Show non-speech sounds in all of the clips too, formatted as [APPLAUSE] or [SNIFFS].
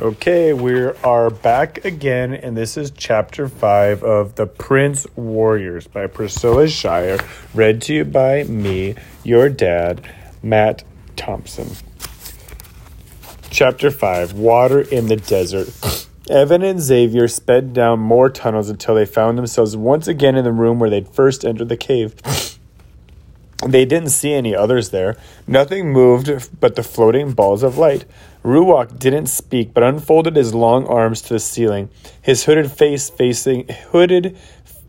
Okay, we are back again, and this is chapter five of The Prince Warriors by Priscilla Shirer, read to you by me, your dad, Matt Thompson. Chapter five Water in the Desert. Evan and Xavier sped down more tunnels until they found themselves once again in the room where they'd first entered the cave. They didn't see any others there. Nothing moved but the floating balls of light. Ruach didn't speak, but unfolded his long arms to the ceiling, his hooded face facing hooded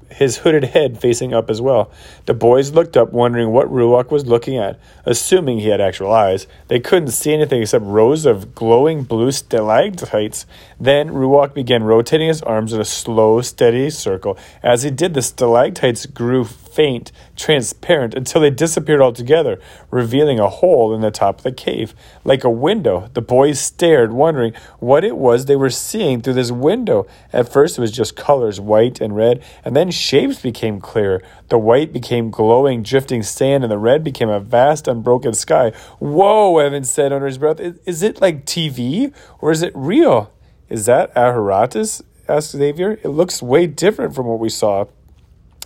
his hooded head facing up as well. The boys looked up, wondering what Ruach was looking at. Assuming he had actual eyes, they couldn't see anything except rows of glowing blue stalactites. Then Ruach began rotating his arms in a slow, steady circle. As he did, the stalactites grew faint, transparent, until they disappeared altogether, revealing a hole in the top of the cave. Like a window, the boys stared, wondering what it was they were seeing through this window. At first, it was just colors, white and red, and then shapes became clearer. The white became glowing, drifting sand, and the red became a vast, unbroken sky. Whoa, Evan said under his breath. Is, it like TV, or is it real? Is that Ahoratos? asked Xavier. It looks way different from what we saw.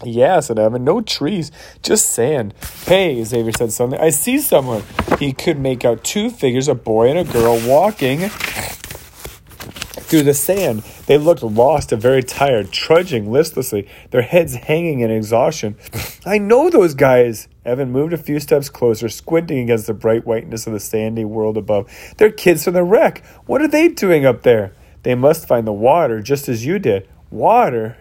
Yeah, said Evan. No trees, just sand. Hey, Xavier said suddenly. I see someone. He could make out two figures, a boy and a girl, walking through the sand. They looked lost and very tired, trudging listlessly, their heads hanging in exhaustion. [LAUGHS] I know those guys. Evan moved a few steps closer, squinting against the bright whiteness of the sandy world above. They're kids from the wreck. What are they doing up there? They must find the water, just as you did. Water?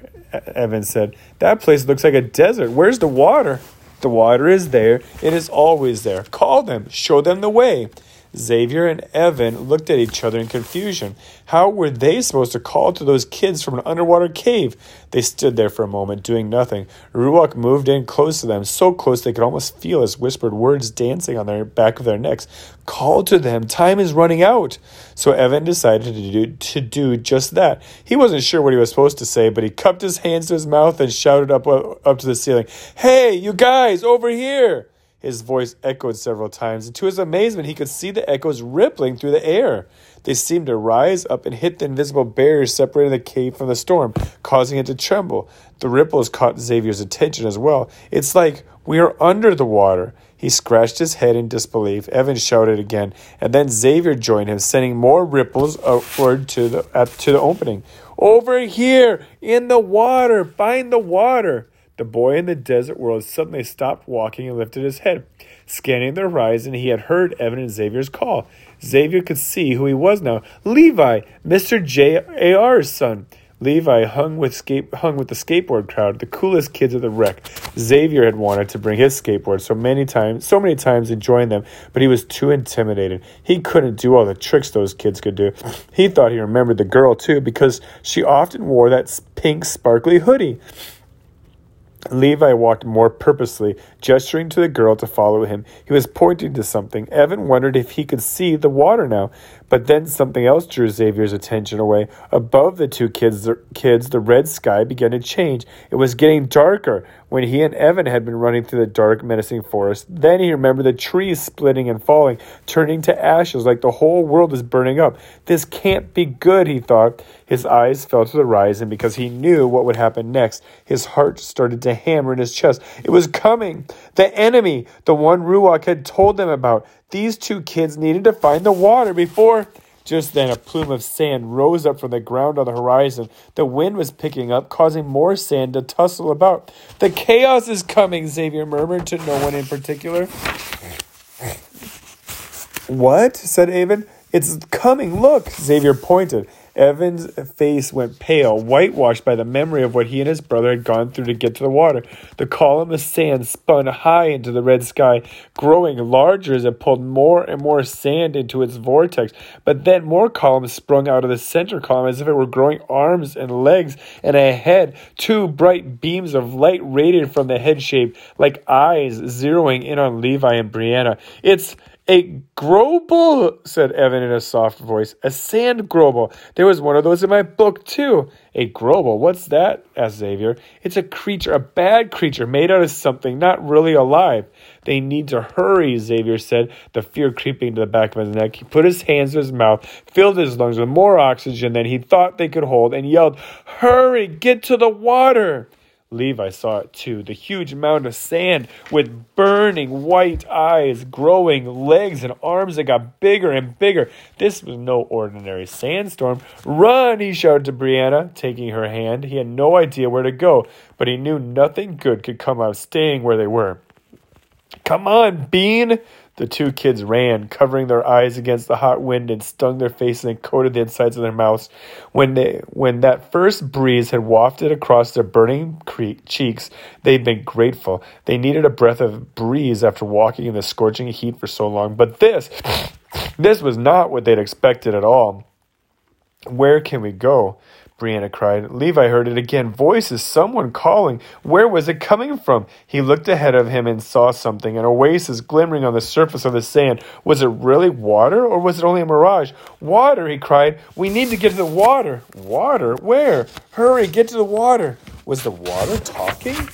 Evan said. That place looks like a desert. Where's the water? The water is there. It is always there. Call them. Show them the way. Xavier and Evan looked at each other in confusion. How were they supposed to call to those kids from an underwater cave? They stood there for a moment, doing nothing. Ruach moved in close to them, so close they could almost feel his whispered words dancing on the back of their necks. Call to them. Time is running out. So Evan decided to do, to do just that. He wasn't sure what he was supposed to say, but he cupped his hands to his mouth and shouted up, up to the ceiling, Hey, you guys, over here! His voice echoed several times, and to his amazement, he could see the echoes rippling through the air. They seemed to rise up and hit the invisible barriers separating the cave from the storm, causing it to tremble. The ripples caught Xavier's attention as well. It's like we are under the water. He scratched his head in disbelief. Evan shouted again, and then Xavier joined him, sending more ripples upward to the at, to the opening. Over here, in the water, find the water. The boy in the desert world suddenly stopped walking and lifted his head. Scanning the horizon, he had heard Evan and Xavier's call. Xavier could see who he was now. Levi, Mr. J.A.R.'s son. Levi hung with skate, hung with the skateboard crowd, the coolest kids of the wreck. Xavier had wanted to bring his skateboard so many times, so many times and join them, but he was too intimidated. He couldn't do all the tricks those kids could do. He thought he remembered the girl too because she often wore that pink sparkly hoodie. Levi walked more purposely, gesturing to the girl to follow him. He was pointing to something. Evan wondered if he could see the water now. But then something else drew Xavier's attention away. Above the two kids, the, kids, the red sky began to change. It was getting darker when he and Evan had been running through the dark, menacing forest. Then he remembered the trees splitting and falling, turning to ashes like the whole world is burning up. This can't be good, he thought. His eyes fell to the horizon because he knew what would happen next. His heart started to hammer in his chest. It was coming. The enemy, the one Ruach had told them about. These two kids needed to find the water before. Just then, a plume of sand rose up from the ground on the horizon. The wind was picking up, causing more sand to tussle about. The chaos is coming, Xavier murmured to no one in particular. What? said Evan. It's coming. Look. Xavier pointed. Evan's face went pale, whitewashed by the memory of what he and his brother had gone through to get to the water. The column of sand spun high into the red sky, growing larger as it pulled more and more sand into its vortex. But then more columns sprung out of the center column as if it were growing arms and legs and a head. Two bright beams of light radiated from the head shape like eyes zeroing in on Levi and Brianna. It's A grobel, said Evan in a soft voice. A sand grobel. There was one of those in my book, too. A grobel? What's that? asked Xavier. It's a creature, a bad creature, made out of something, not really alive. They need to hurry, Xavier said, the fear creeping to the back of his neck. He put his hands to his mouth, filled his lungs with more oxygen than he thought they could hold, and yelled, Hurry, get to the water! Levi saw it too the huge mound of sand with burning white eyes, growing legs, and arms that got bigger and bigger. This was no ordinary sandstorm. Run, he shouted to Brianna, taking her hand. He had no idea where to go, but he knew nothing good could come out of staying where they were. Come on, Bean! The two kids ran, covering their eyes against the hot wind and stung their faces and coated the insides of their mouths. When they, when that first breeze had wafted across their burning cheeks, they'd been grateful. They needed a breath of breeze after walking in the scorching heat for so long. But this, this was not what they'd expected at all. Where can we go? Brianna cried. Levi heard it again. Voices, someone calling. Where was it coming from? He looked ahead of him and saw something, an oasis glimmering on the surface of the sand. Was it really water, or was it only a mirage? Water, he cried. We need to get to the water. Water? Where? Hurry, get to the water. Was the water talking?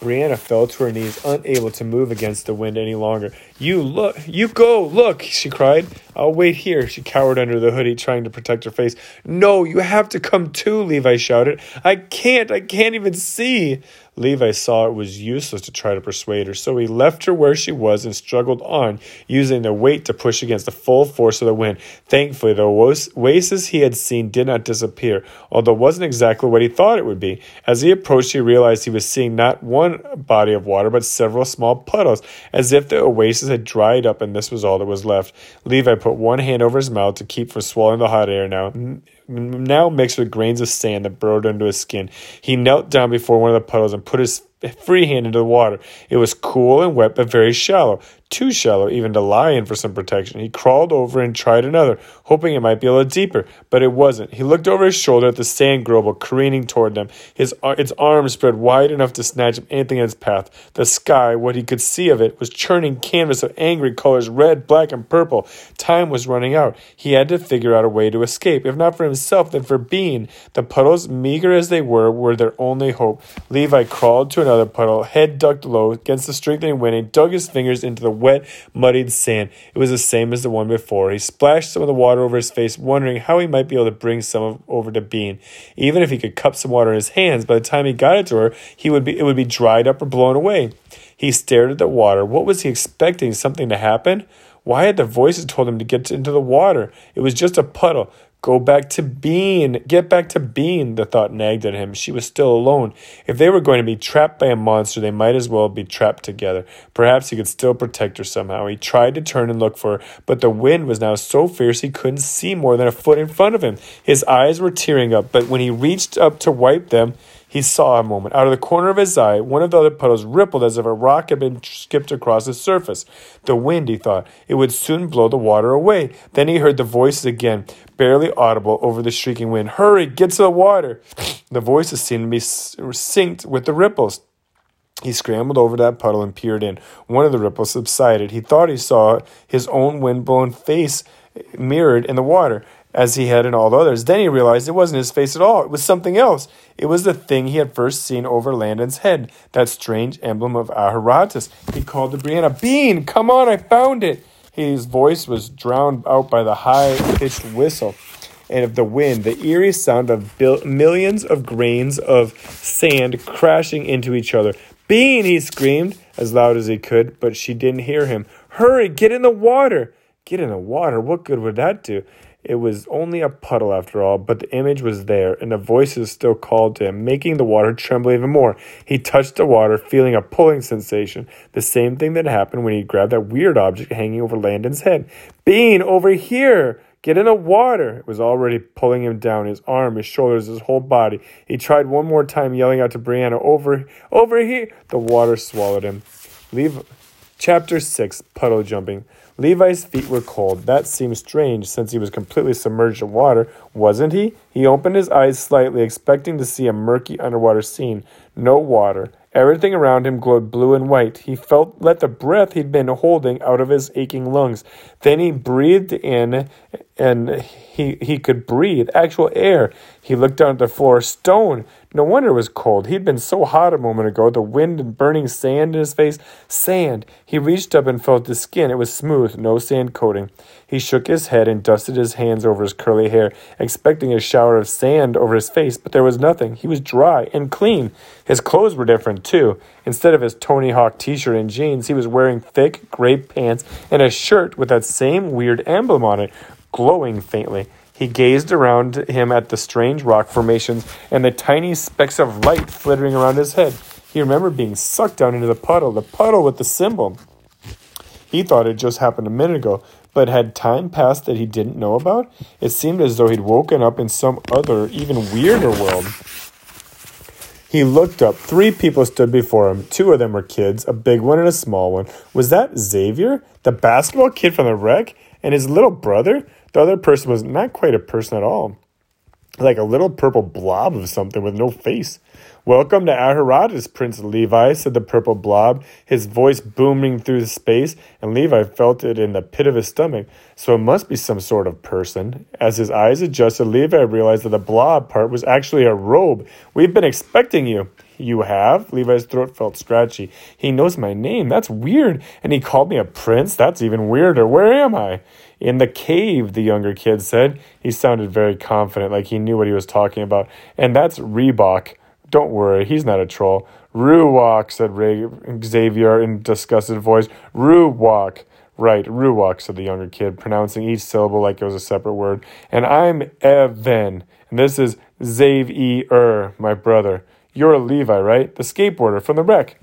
Brianna fell to her knees, unable to move against the wind any longer. You look, you go, look, she cried. I'll wait here. She cowered under the hoodie, trying to protect her face. No, you have to come too, Levi shouted. I can't, I can't even see. Levi saw it was useless to try to persuade her, so he left her where she was and struggled on, using the weight to push against the full force of the wind. Thankfully, the oasis he had seen did not disappear, although it wasn't exactly what he thought it would be. As he approached, he realized he was seeing not one body of water, but several small puddles, as if the oasis had dried up and this was all that was left. Levi put one hand over his mouth to keep from swallowing the hot air now now mixed with grains of sand that burrowed into his skin. He knelt down before one of the puddles and put his free hand into the water. It was cool and wet, but very shallow too shallow even to lie in for some protection. He crawled over and tried another, hoping it might be a little deeper, but it wasn't. He looked over his shoulder at the sand grobel careening toward them, his its arms spread wide enough to snatch up anything in its path. The sky, what he could see of it, was churning canvas of angry colors, red, black, and purple. Time was running out. He had to figure out a way to escape, if not for himself, then for Bean. The puddles, meager as they were, were their only hope. Levi crawled to another puddle, head ducked low against the strengthening wind, and dug his fingers into the wet, muddied sand. It was the same as the one before. He splashed some of the water over his face, wondering how he might be able to bring some over to Bean. Even if he could cup some water in his hands, by the time he got it to her, he would be it would be dried up or blown away. He stared at the water. What was he expecting? Something to happen? Why had the voices told him to get into the water? It was just a puddle. Go back to Bean. Get back to Bean, the thought nagged at him. She was still alone. If they were going to be trapped by a monster, they might as well be trapped together. Perhaps he could still protect her somehow. He tried to turn and look for her, but the wind was now so fierce he couldn't see more than a foot in front of him. His eyes were tearing up, but when he reached up to wipe them, he saw a moment. Out of the corner of his eye, one of the other puddles rippled as if a rock had been skipped across its surface. The wind, he thought, it would soon blow the water away. Then he heard the voices again, barely audible over the shrieking wind. Hurry, get to the water! [SNIFFS] The voices seemed to be synced with the ripples. He scrambled over that puddle and peered in. One of the ripples subsided. He thought he saw his own wind-blown face mirrored in the water as he had in all the others. Then he realized it wasn't his face at all. It was something else. It was the thing he had first seen over Landon's head, that strange emblem of Ahoratos. He called to Brianna, Bean, come on, I found it. His voice was drowned out by the high pitched whistle and of the wind, the eerie sound of bil- millions of grains of sand crashing into each other. Bean, he screamed as loud as he could, but she didn't hear him. Hurry, get in the water. Get in the water? What good would that do? It was only a puddle after all, but the image was there, and the voices still called to him, making the water tremble even more. He touched the water, feeling a pulling sensation, the same thing that happened when he grabbed that weird object hanging over Landon's head. Bean, over here! Get in the water! It was already pulling him down, his arm, his shoulders, his whole body. He tried one more time, yelling out to Brianna, Over, over here! The water swallowed him. Leave. Chapter 6 Puddle Jumping. Levi's feet were cold. That seemed strange since he was completely submerged in water, wasn't he? He opened his eyes slightly, expecting to see a murky underwater scene. No water. Everything around him glowed blue and white. He felt let the breath he'd been holding out of his aching lungs. Then he breathed in and he he could breathe actual air. He looked down at the floor, stone. No wonder it was cold. He'd been so hot a moment ago, the wind and burning sand in his face. Sand. He reached up and felt the skin. It was smooth, no sand coating. He shook his head and dusted his hands over his curly hair, expecting a shower of sand over his face, but there was nothing. He was dry and clean. His clothes were different, too. Instead of his Tony Hawk t shirt and jeans, he was wearing thick gray pants and a shirt with that same weird emblem on it, glowing faintly. He gazed around him at the strange rock formations and the tiny specks of light flittering around his head. He remembered being sucked down into the puddle, the puddle with the symbol. He thought it just happened a minute ago, but had time passed that he didn't know about? It seemed as though he'd woken up in some other, even weirder world. He looked up. Three people stood before him. Two of them were kids, a big one and a small one. Was that Xavier, the basketball kid from the wreck, and his little brother? The other person was not quite a person at all, like a little purple blob of something with no face. Welcome to Ahoratos, Prince Levi, said the purple blob, his voice booming through the space, and Levi felt it in the pit of his stomach. So it must be some sort of person. As his eyes adjusted, Levi realized that the blob part was actually a robe. We've been expecting you. You have? Levi's throat felt scratchy. He knows my name. That's weird. And he called me a prince? That's even weirder. Where am I? In the cave, the younger kid said. He sounded very confident, like he knew what he was talking about. And that's Reebok. Don't worry, he's not a troll. Ruach, said Ray- Xavier in disgusted voice. Ruach. Right, Ruach, said the younger kid, pronouncing each syllable like it was a separate word. And I'm Evan. And this is Xavier, my brother. You're a Levi, right? The skateboarder from the wreck.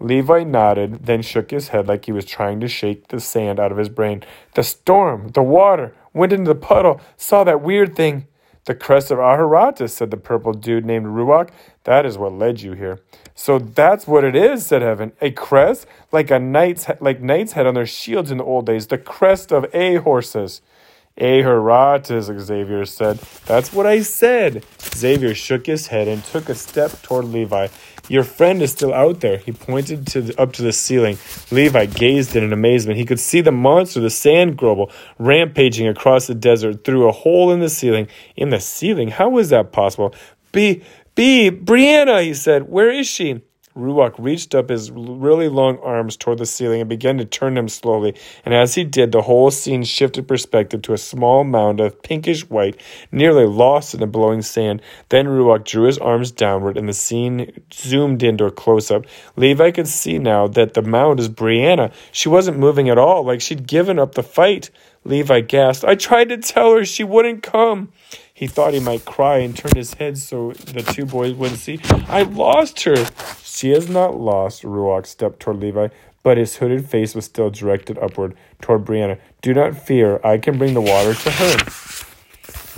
Levi nodded, then shook his head like he was trying to shake the sand out of his brain. The storm, the water, went into the puddle, saw that weird thing. The crest of Ahoratos, said the purple dude named Ruach. That is what led you here. So that's what it is, said Evan. A crest? Like a knight's like knights had on their shields in the old days. The crest of A horses. Ahoratos, Xavier said. That's what I said. Xavier shook his head and took a step toward Levi. Your friend is still out there. He pointed to the, up to the ceiling. Levi gazed in amazement. He could see the monster, the sand grobel, rampaging across the desert through a hole in the ceiling. In the ceiling? How was that possible? Be, be, Brianna, he said. Where is she? Ruach reached up his really long arms toward the ceiling and began to turn them slowly, and as he did, the whole scene shifted perspective to a small mound of pinkish white, nearly lost in the blowing sand. Then Ruach drew his arms downward, and the scene zoomed into a close up. Levi could see now that the mound is Brianna. She wasn't moving at all, like she'd given up the fight. Levi gasped. I tried to tell her she wouldn't come. He thought he might cry and turned his head so the two boys wouldn't see. I lost her. She is not lost, Ruach stepped toward Levi, but his hooded face was still directed upward toward Brianna. Do not fear, I can bring the water to her.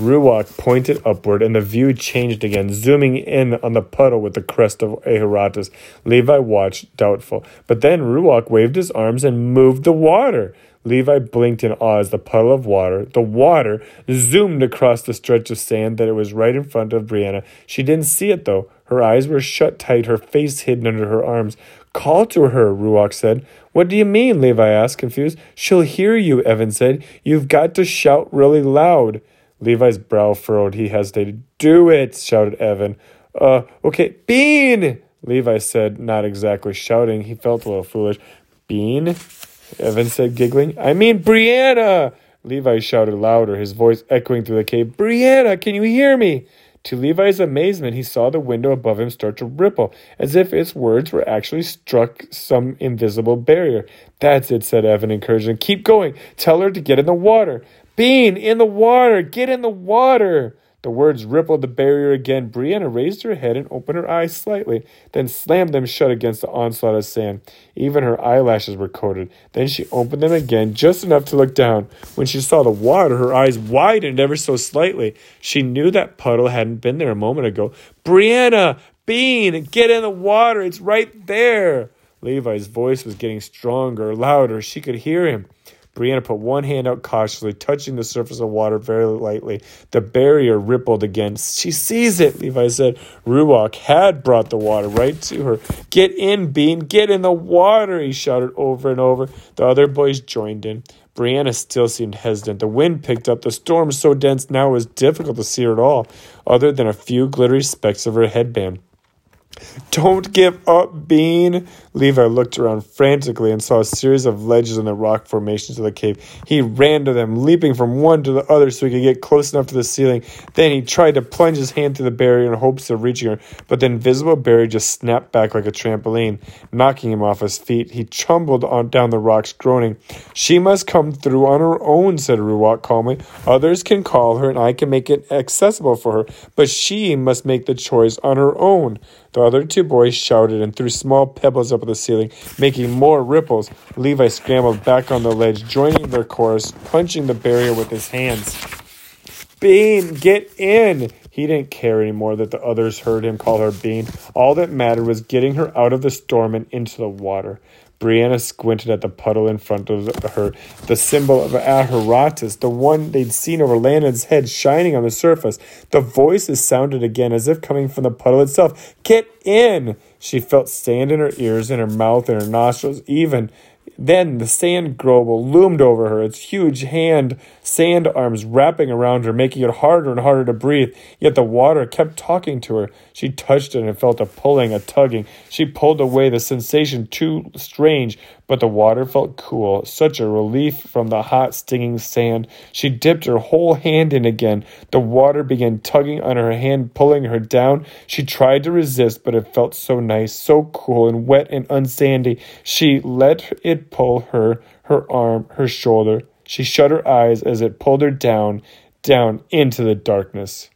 Ruach pointed upward, and the view changed again, zooming in on the puddle with the crest of Ahoratos. Levi watched, doubtful. But then Ruach waved his arms and moved the water. Levi blinked in awe as the puddle of water, the water, zoomed across the stretch of sand that it was right in front of Brianna. She didn't see it, though. Her eyes were shut tight, her face hidden under her arms. Call to her, Ruach said. What do you mean? Levi asked, confused. She'll hear you, Evan said. You've got to shout really loud. Levi's brow furrowed. He hesitated. Do it, shouted Evan. Uh, okay. Bean! Levi said, not exactly shouting. He felt a little foolish. Bean? Evan said, giggling. I mean, Brianna! Levi shouted louder, his voice echoing through the cave. Brianna, can you hear me? To Levi's amazement, he saw the window above him start to ripple, as if its words were actually struck some invisible barrier. That's it, said Evan encouragingly. Keep going. Tell her to get in the water. Bean, in the water. Get in the water. The words rippled the barrier again. Brianna raised her head and opened her eyes slightly, then slammed them shut against the onslaught of sand. Even her eyelashes were coated. Then she opened them again, just enough to look down. When she saw the water, her eyes widened ever so slightly. She knew that puddle hadn't been there a moment ago. Brianna! Bean! Get in the water! It's right there! Levi's voice was getting stronger, louder. She could hear him. Brianna put one hand out cautiously, touching the surface of water very lightly. The barrier rippled again. She sees it, Levi said. Ruach had brought the water right to her. Get in, Bean, get in the water, he shouted over and over. The other boys joined in. Brianna still seemed hesitant. The wind picked up. The storm was so dense now it was difficult to see her at all, other than a few glittery specks of her headband. Don't give up, Bean. Levi looked around frantically and saw a series of ledges in the rock formations of the cave. He ran to them, leaping from one to the other so he could get close enough to the ceiling. Then he tried to plunge his hand through the barrier in hopes of reaching her, but the invisible barrier just snapped back like a trampoline, knocking him off his feet. He tumbled on down the rocks, groaning. She must come through on her own, said Ruach calmly. Others can call her, and I can make it accessible for her, but she must make the choice on her own. The other two boys shouted and threw small pebbles up at the ceiling, making more ripples. Levi scrambled back on the ledge, joining their chorus, punching the barrier with his hands. Bean, get in! He didn't care anymore that the others heard him call her Bean. All that mattered was getting her out of the storm and into the water. Brianna squinted at the puddle in front of her, the symbol of Ahoratos, the one they'd seen over Landon's head shining on the surface. The voices sounded again as if coming from the puddle itself. Get in! She felt sand in her ears, in her mouth, in her nostrils, even then the sand grobel loomed over her, its huge hand sand arms wrapping around her, making it harder and harder to breathe. Yet the water kept talking to her. She touched it and felt a pulling, a tugging. She pulled away, the sensation too strange, but the water felt cool, such a relief from the hot, stinging sand. She dipped her whole hand in again. The water began tugging on her hand, pulling her down. She tried to resist, but it felt so nice, so cool and wet and unsandy. She let it pull her, her arm, her shoulder. She shut her eyes as it pulled her down, down into the darkness.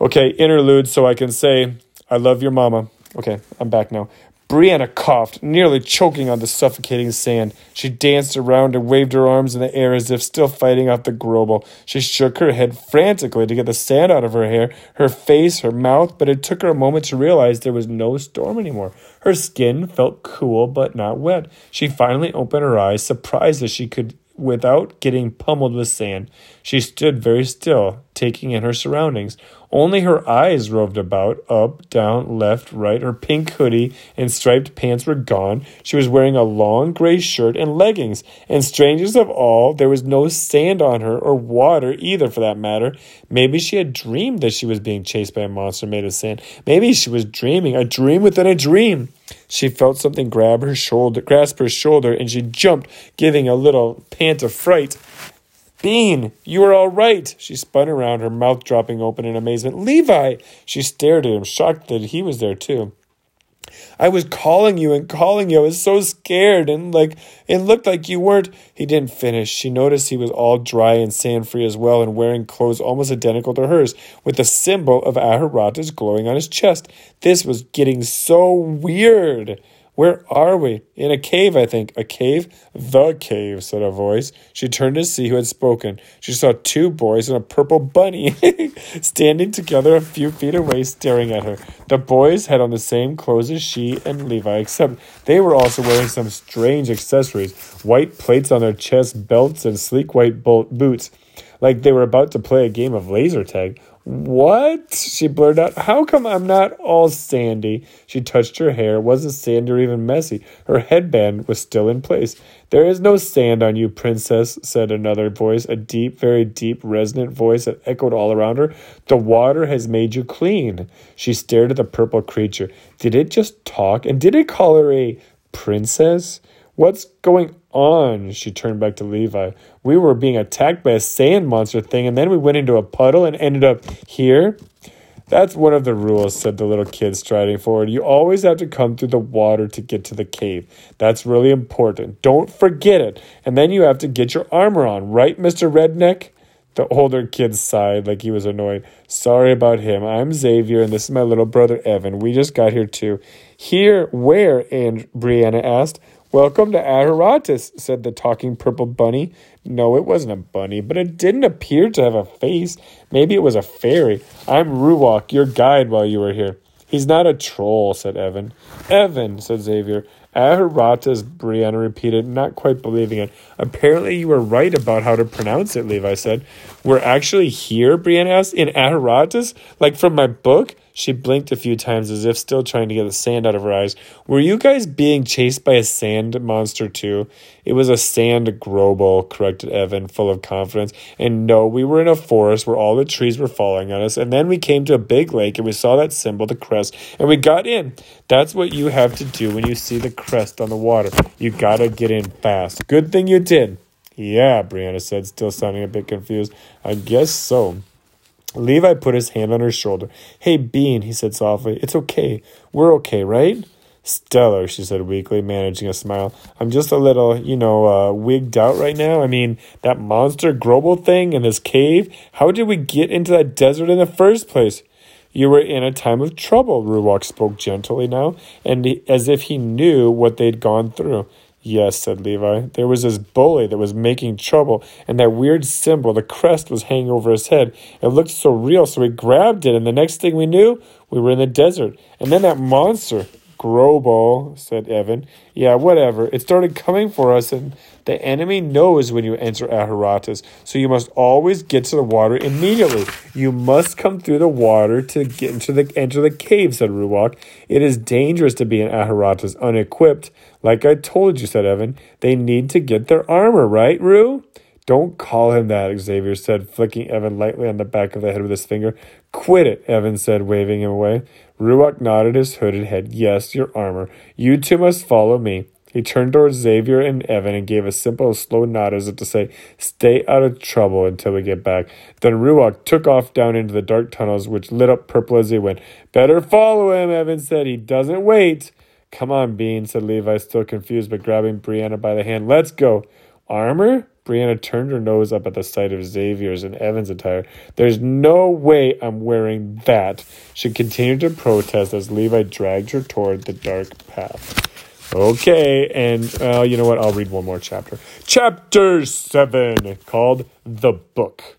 Okay, interlude, so I can say, I love your mama. Okay, I'm back now. Brianna coughed, nearly choking on the suffocating sand. She danced around and waved her arms in the air as if still fighting off the grobel. She shook her head frantically to get the sand out of her hair, her face, her mouth, but it took her a moment to realize there was no storm anymore. Her skin felt cool but not wet. She finally opened her eyes, surprised that she could without getting pummeled with sand. She stood very still, taking in her surroundings. Only her eyes roved about, up, down, left, right. Her pink hoodie and striped pants were gone. She was wearing a long gray shirt and leggings. And strangest of all, there was no sand on her, or water either for that matter. Maybe she had dreamed that she was being chased by a monster made of sand. Maybe she was dreaming, a dream within a dream. She felt something grab her shoulder, grasp her shoulder, and she jumped, giving a little pant of fright. Bean, you are all right. She spun around, her mouth dropping open in amazement. Levi! She stared at him, shocked that he was there too. I was calling you and calling you. I was so scared and like it looked like you weren't. He didn't finish. She noticed he was all dry and sand free as well and wearing clothes almost identical to hers, with the symbol of Ahoratos glowing on his chest. This was getting so weird. Where are we? In a cave, I think. A cave? The cave, said a voice. She turned to see who had spoken. She saw two boys and a purple bunny [LAUGHS] standing together a few feet away, staring at her. The boys had on the same clothes as she and Levi, except they were also wearing some strange accessories white plates on their chests, belts, and sleek white boots, like they were about to play a game of laser tag. What? She blurted out. How come I'm not all sandy? She touched her hair. It wasn't sandy or even messy. Her headband was still in place. There is no sand on you, princess, said another voice, a deep, very deep, resonant voice that echoed all around her. The water has made you clean. She stared at the purple creature. Did it just talk? And did it call her a princess? What's going on? She turned back to Levi. We were being attacked by a sand monster thing, and then we went into a puddle and ended up here. That's one of the rules, said the little kid, striding forward. You always have to come through the water to get to the cave. That's really important. Don't forget it. And then you have to get your armor on, right, Mr. Redneck? The older kid sighed like he was annoyed. Sorry about him. I'm Xavier, and this is my little brother Evan. We just got here too. Here, where? And Brianna asked. Welcome to Ahoratos, said the talking purple bunny. No, it wasn't a bunny, but it didn't appear to have a face. Maybe it was a fairy. I'm Ruach, your guide while you were here. He's not a troll, said Evan. Evan, said Xavier. Ahoratos, Brianna repeated, not quite believing it. Apparently, you were right about how to pronounce it, Levi said. We're actually here, Brianna asked, in Ahoratos? Like from my book? She blinked a few times as if still trying to get the sand out of her eyes. Were you guys being chased by a sand monster too? It was a sand grobel, corrected Evan, full of confidence. And no, we were in a forest where all the trees were falling on us. And then we came to a big lake and we saw that symbol, the crest, and we got in. That's what you have to do when you see the crest on the water. You gotta get in fast. Good thing you did. Yeah, Brianna said, still sounding a bit confused. I guess so. Levi put his hand on her shoulder. Hey, Bean, he said softly. It's okay. We're okay, right? Stellar, she said weakly, managing a smile. I'm just a little, you know, uh, wigged out right now. I mean, that monster Grobel thing in this cave. How did we get into that desert in the first place? You were in a time of trouble, Ruach spoke gently now, and as if he knew what they'd gone through. Yes, said Levi. There was this bully that was making trouble, and that weird symbol, the crest, was hanging over his head. It looked so real, so we grabbed it, and the next thing we knew, we were in the desert. And then that monster, Grobel, said Evan. Yeah, whatever. It started coming for us, and the enemy knows when you enter Ahoratos, so you must always get to the water immediately. You must come through the water to get into the enter the cave, said Ruach. It is dangerous to be in Ahoratos unequipped. Like I told you, said Evan, they need to get their armor, right, Rue? Don't call him that, Xavier said, flicking Evan lightly on the back of the head with his finger. Quit it, Evan said, waving him away. Ruach nodded his hooded head. Yes, your armor. You two must follow me. He turned towards Xavier and Evan and gave a simple, slow nod as if to say, Stay out of trouble until we get back. Then Ruach took off down into the dark tunnels, which lit up purple as he went. Better follow him, Evan said. He doesn't wait. Come on, Bean, said Levi, still confused, but grabbing Brianna by the hand. Let's go. Armor? Brianna turned her nose up at the sight of Xavier's and Evan's attire. There's no way I'm wearing that. She continued to protest as Levi dragged her toward the dark path. Okay, and uh, you know what? I'll read one more chapter. Chapter 7, called The Book.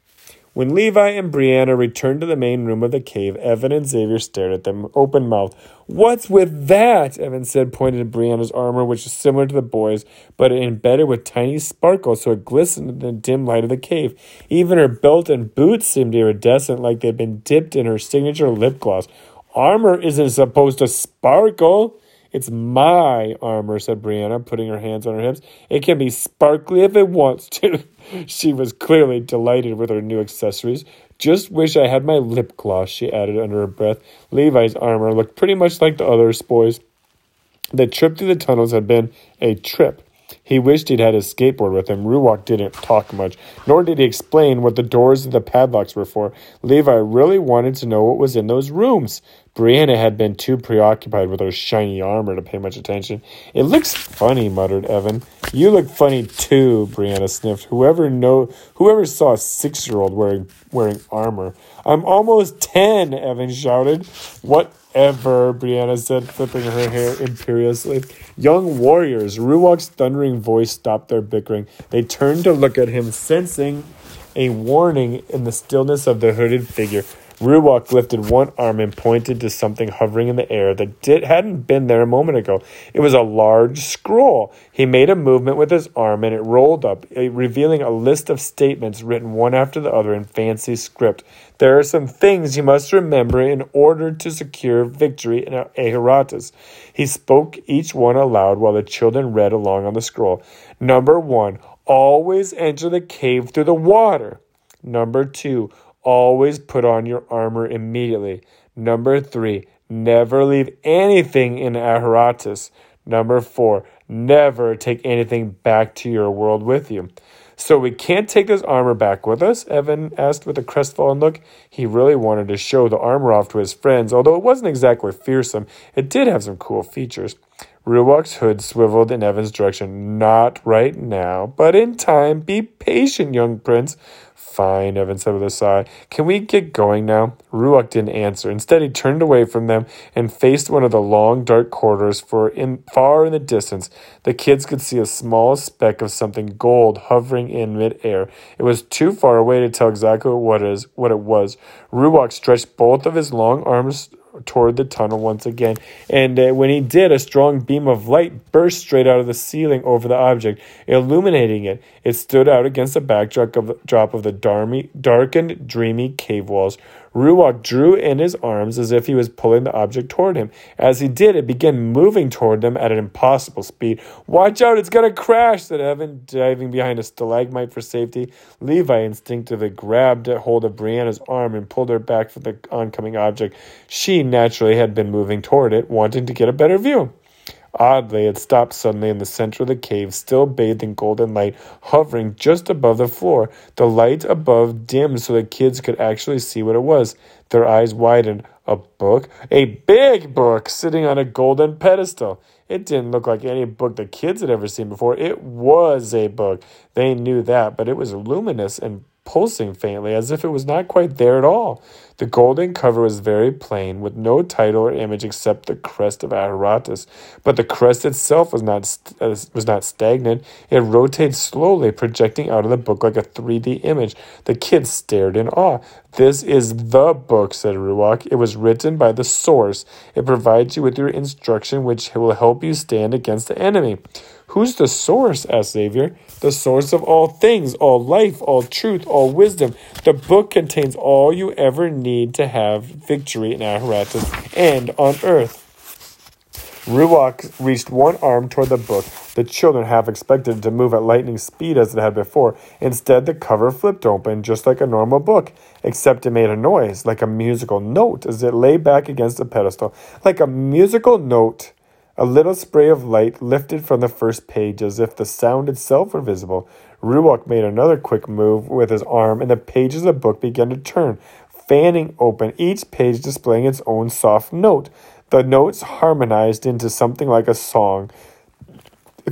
When Levi and Brianna returned to the main room of the cave, Evan and Xavier stared at them, open mouthed. What's with that? Evan said, pointing to Brianna's armor, which is similar to the boys, but embedded with tiny sparkles so it glistened in the dim light of the cave. Even her belt and boots seemed iridescent, like they'd been dipped in her signature lip gloss. Armor isn't supposed to sparkle. It's my armor, said Brianna, putting her hands on her hips. It can be sparkly if it wants to. [LAUGHS] she was clearly delighted with her new accessories. Just wish I had my lip gloss, she added under her breath. Levi's armor looked pretty much like the others' boys. The trip through the tunnels had been a trip. He wished he'd had his skateboard with him. Ruach didn't talk much, nor did he explain what the doors and the padlocks were for. Levi really wanted to know what was in those rooms. Brianna had been too preoccupied with her shiny armor to pay much attention. It looks funny, muttered Evan. You look funny too, Brianna sniffed. Whoever know whoever saw a six year old wearing wearing armor. I'm almost ten, Evan shouted. Whatever, Brianna said, flipping her hair imperiously. Young warriors, Ruach's thundering voice stopped their bickering. They turned to look at him, sensing a warning in the stillness of the hooded figure. Ruach lifted one arm and pointed to something hovering in the air that did, hadn't been there a moment ago. It was a large scroll. He made a movement with his arm and it rolled up, eh, revealing a list of statements written one after the other in fancy script. There are some things you must remember in order to secure victory in Ahoratos. He spoke each one aloud while the children read along on the scroll. Number one, always enter the cave through the water. Number two, Always put on your armor immediately. Number three, never leave anything in Ahoratos. Number four, never take anything back to your world with you. So we can't take this armor back with us? Evan asked with a crestfallen look. He really wanted to show the armor off to his friends, although it wasn't exactly fearsome. It did have some cool features. Ruach's hood swiveled in Evan's direction. Not right now, but in time. Be patient, young prince. Fine, Evan said with a sigh. Can we get going now? Ruach didn't answer. Instead, he turned away from them and faced one of the long, dark corridors, for in far in the distance, the kids could see a small speck of something gold hovering in midair. It was too far away to tell exactly what, is, what it was. Ruach stretched both of his long arms toward the tunnel once again. And uh, when he did, a strong beam of light burst straight out of the ceiling over the object, illuminating it. It stood out against the backdrop of the, of the darmy, darkened, dreamy cave walls. Ruach drew in his arms as if he was pulling the object toward him. As he did, it began moving toward them at an impossible speed. Watch out, it's going to crash, said Evan, diving behind a stalagmite for safety. Levi instinctively grabbed hold of Brianna's arm and pulled her back from the oncoming object. She naturally had been moving toward it, wanting to get a better view. Oddly, it stopped suddenly in the center of the cave, still bathed in golden light, hovering just above the floor. The light above dimmed so the kids could actually see what it was. Their eyes widened. A book? A big book sitting on a golden pedestal. It didn't look like any book the kids had ever seen before. It was a book. They knew that, but it was luminous and pulsing faintly, as if it was not quite there at all. The golden cover was very plain, with no title or image except the crest of Ahoratos. But the crest itself was not st- uh, was not stagnant. It rotated slowly, projecting out of the book like a 3D image. The kids stared in awe. This is the book, said Ruach. It was written by the source. It provides you with your instruction, which will help you stand against the enemy. Who's the source? asked Xavier. The source of all things, all life, all truth, all wisdom. The book contains all you ever need to have victory in Ahoratos and on earth. Ruach reached one arm toward the book. The children half expected it to move at lightning speed as it had before. Instead, the cover flipped open, just like a normal book, except it made a noise, like a musical note, as it lay back against the pedestal. Like a musical note. A little spray of light lifted from the first page as if the sound itself were visible. Ruach made another quick move with his arm, and the pages of the book began to turn, fanning open, each page displaying its own soft note. The notes harmonized into something like a song,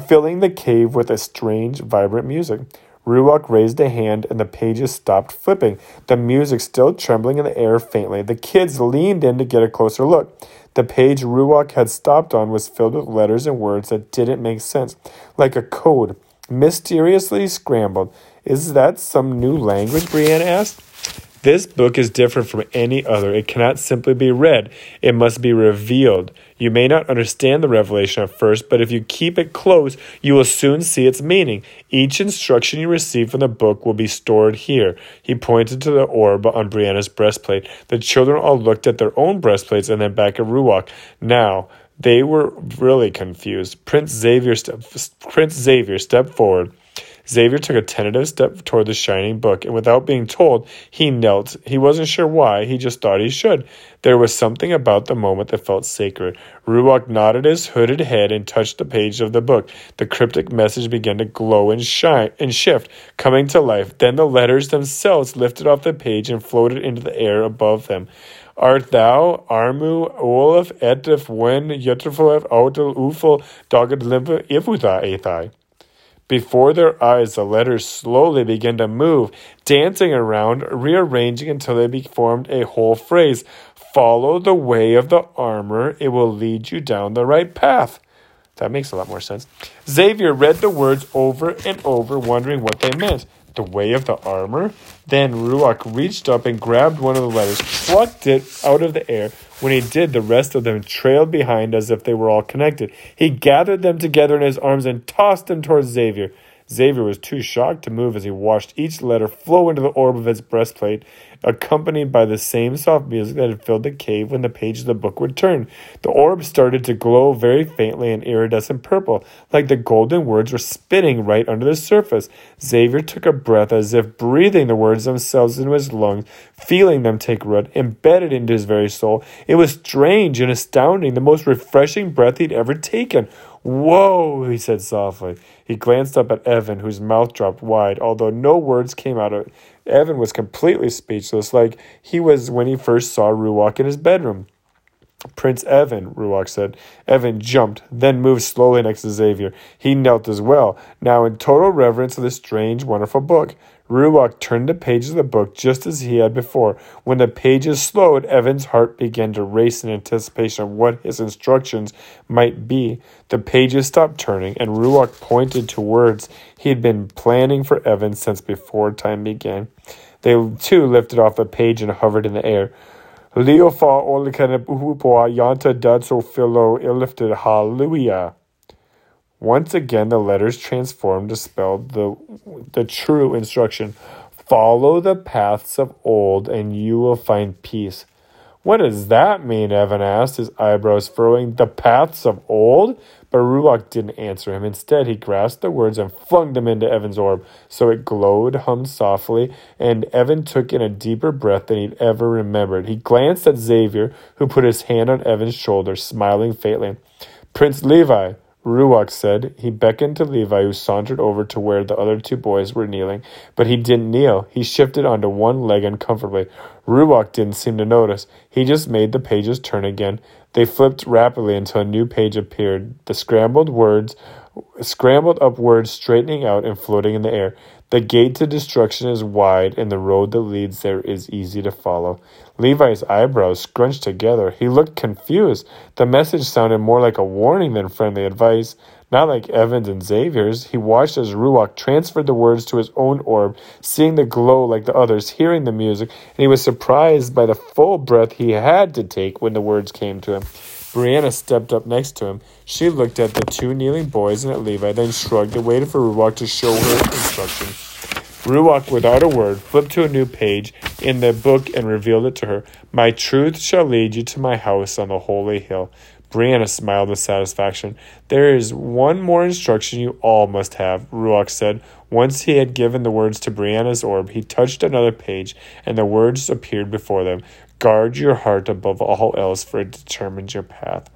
filling the cave with a strange, vibrant music. Ruach raised a hand and the pages stopped flipping, the music still trembling in the air faintly. The kids leaned in to get a closer look. The page Ruach had stopped on was filled with letters and words that didn't make sense, like a code, mysteriously scrambled. Is that some new language? Brianna asked. This book is different from any other. It cannot simply be read, it must be revealed. You may not understand the revelation at first, but if you keep it close, you will soon see its meaning. Each instruction you receive from the book will be stored here. He pointed to the orb on Brianna's breastplate. The children all looked at their own breastplates and then back at Ruach. Now, they were really confused. Prince Xavier, Prince Xavier stepped forward. Xavier took a tentative step toward the shining book, and without being told, he knelt. He wasn't sure why, he just thought he should. There was something about the moment that felt sacred. Ruach nodded his hooded head and touched the page of the book. The cryptic message began to glow and shine and shift, coming to life. Then the letters themselves lifted off the page and floated into the air above them. Art thou Armu Olaf etif wen Yutrafel autel ufel doged limpa ifuta ethai? Before their eyes, the letters slowly began to move, dancing around, rearranging until they formed a whole phrase. Follow the way of the armor, it will lead you down the right path. That makes a lot more sense. Xavier read the words over and over, wondering what they meant the way of the armor? Then Ruach reached up and grabbed one of the letters, plucked it out of the air. When he did, the rest of them trailed behind as if they were all connected. He gathered them together in his arms and tossed them towards Xavier. Xavier was too shocked to move as he watched each letter flow into the orb of his breastplate, accompanied by the same soft music that had filled the cave when the pages of the book would turn. The orb started to glow very faintly in iridescent purple, like the golden words were spinning right under the surface. Xavier took a breath as if breathing the words themselves into his lungs, feeling them take root, embedded into his very soul. It was strange and astounding, the most refreshing breath he'd ever taken. Whoa, he said softly. He glanced up at Evan, whose mouth dropped wide, although no words came out of it. Evan was completely speechless, like he was when he first saw Ruach in his bedroom. Prince Evan, Ruach said. Evan jumped, then moved slowly next to Xavier. He knelt as well, now in total reverence of the strange, wonderful book. Ruach turned the pages of the book just as he had before. When the pages slowed, Evan's heart began to race in anticipation of what his instructions might be. The pages stopped turning, and Ruach pointed to words he had been planning for Evan since before time began. They too lifted off the page and hovered in the air. Leo fa olikane buhupoa yanta datso philo illifted hallelujah. Once again, the letters transformed to spell the, the true instruction Follow the paths of old, and you will find peace. What does that mean? Evan asked, his eyebrows furrowing. The paths of old? But Ruach didn't answer him. Instead, he grasped the words and flung them into Evan's orb. So it glowed, hummed softly, and Evan took in a deeper breath than he'd ever remembered. He glanced at Xavier, who put his hand on Evan's shoulder, smiling faintly. Prince Levi, Ruach said. He beckoned to Levi, who sauntered over to where the other two boys were kneeling, but he didn't kneel. He shifted onto one leg uncomfortably. Ruach didn't seem to notice. He just made the pages turn again. They flipped rapidly until a new page appeared. The scrambled words scrambled up words straightening out and floating in the air. The gate to destruction is wide, and the road that leads there is easy to follow. Levi's eyebrows scrunched together. He looked confused. The message sounded more like a warning than friendly advice. Not like Evans and Xavier's. He watched as Ruach transferred the words to his own orb, seeing the glow like the others, hearing the music, and he was surprised by the full breath he had to take when the words came to him. Brianna stepped up next to him. She looked at the two kneeling boys and at Levi, then shrugged and waited for Ruach to show her instructions. Ruach, without a word, flipped to a new page in the book and revealed it to her. My truth shall lead you to my house on the holy hill. Brianna smiled with satisfaction. There is one more instruction you all must have, Ruach said. Once he had given the words to Brianna's orb, he touched another page, and the words appeared before them. Guard your heart above all else, for it determines your path.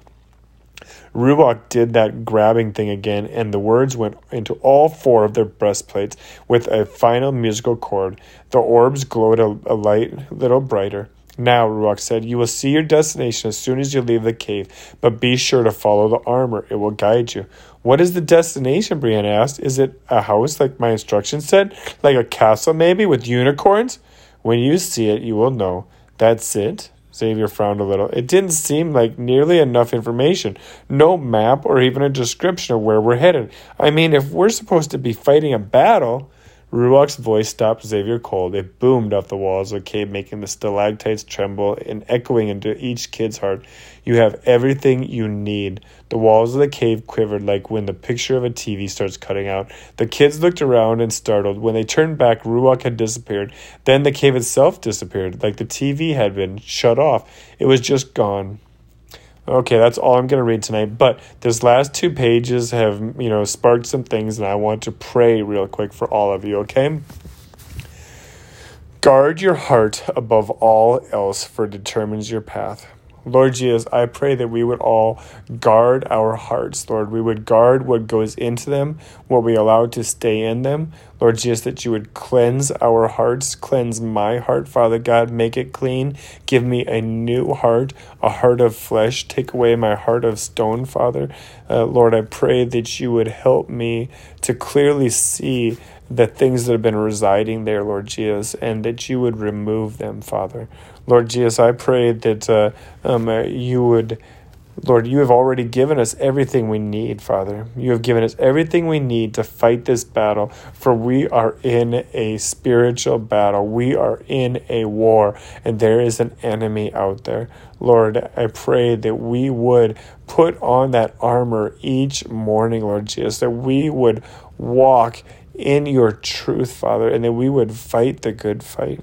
Ruach did that grabbing thing again, and the words went into all four of their breastplates with a final musical chord. The orbs glowed a, a light little brighter. Now, Ruach said, you will see your destination as soon as you leave the cave, but be sure to follow the armor. It will guide you. What is the destination? Brianna asked. Is it a house like my instructions said? Like a castle, maybe, with unicorns? When you see it, you will know. That's it. Xavier frowned a little. It didn't seem like nearly enough information. No map or even a description of where we're headed. I mean, if we're supposed to be fighting a battle. Ruach's voice stopped Xavier cold. It boomed off the walls of the cave, making the stalactites tremble and echoing into each kid's heart. You have everything you need. The walls of the cave quivered like when the picture of a TV starts cutting out. The kids looked around and startled. When they turned back, Ruach had disappeared. Then the cave itself disappeared, like the TV had been shut off. It was just gone. Okay, that's all I'm going to read tonight. But this last two pages have, you know, sparked some things, and I want to pray real quick for all of you, okay? Guard your heart above all else, for it determines your path. Lord Jesus, I pray that we would all guard our hearts, Lord. We would guard what goes into them, what we allow to stay in them. Lord Jesus, that you would cleanse our hearts, cleanse my heart, Father God, make it clean. Give me a new heart, a heart of flesh. Take away my heart of stone, Father. Uh, Lord, I pray that you would help me to clearly see the things that have been residing there, Lord Jesus, and that you would remove them, Father. Lord Jesus, I pray that uh, um, uh, you would, Lord, you have already given us everything we need, Father. You have given us everything we need to fight this battle, for we are in a spiritual battle. We are in a war, and there is an enemy out there. Lord, I pray that we would put on that armor each morning, Lord Jesus, that we would walk in your truth, Father, and that we would fight the good fight.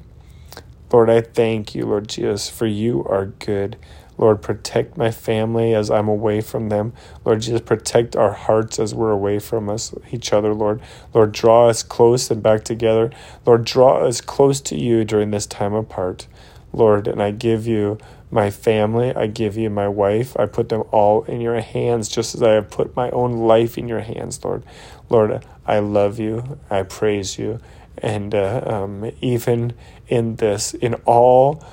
Lord, I thank you, Lord Jesus, for you are good. Lord, protect my family as I'm away from them. Lord Jesus, protect our hearts as we're away from us, each other, Lord. Lord, draw us close and back together. Lord, draw us close to you during this time apart. Lord, and I give you my family, I give you my wife. I put them all in your hands, just as I have put my own life in your hands, Lord. Lord, I love you. I praise you. And uh, um, even in this, in all,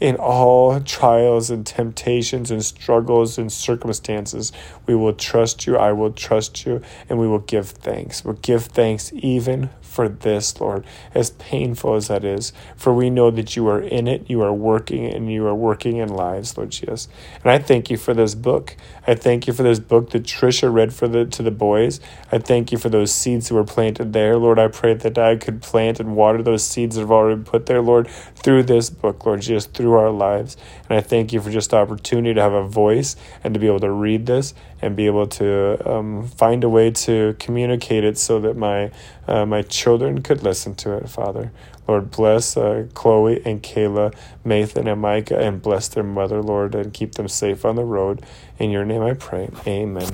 in all trials and temptations and struggles and circumstances, we will trust you. I will trust you, and we will give thanks. We'll give thanks even for this, Lord, as painful as that is. For we know that you are in it, you are working, and you are working in lives, Lord Jesus. And I thank you for this book. I thank you for this book that Trisha read for the to the boys. I thank you for those seeds that were planted there, Lord. I pray that I could plant and water those seeds that have already been put there, Lord, through this book, Lord, just through our lives. And I thank you for just the opportunity to have a voice and to be able to read this and be able to um, find a way to communicate it so that my uh, my children could listen to it, Father. Lord, bless uh, Chloe and Kayla, Nathan and Micah, and bless their mother, Lord, and keep them safe on the road. In your name I pray. Amen.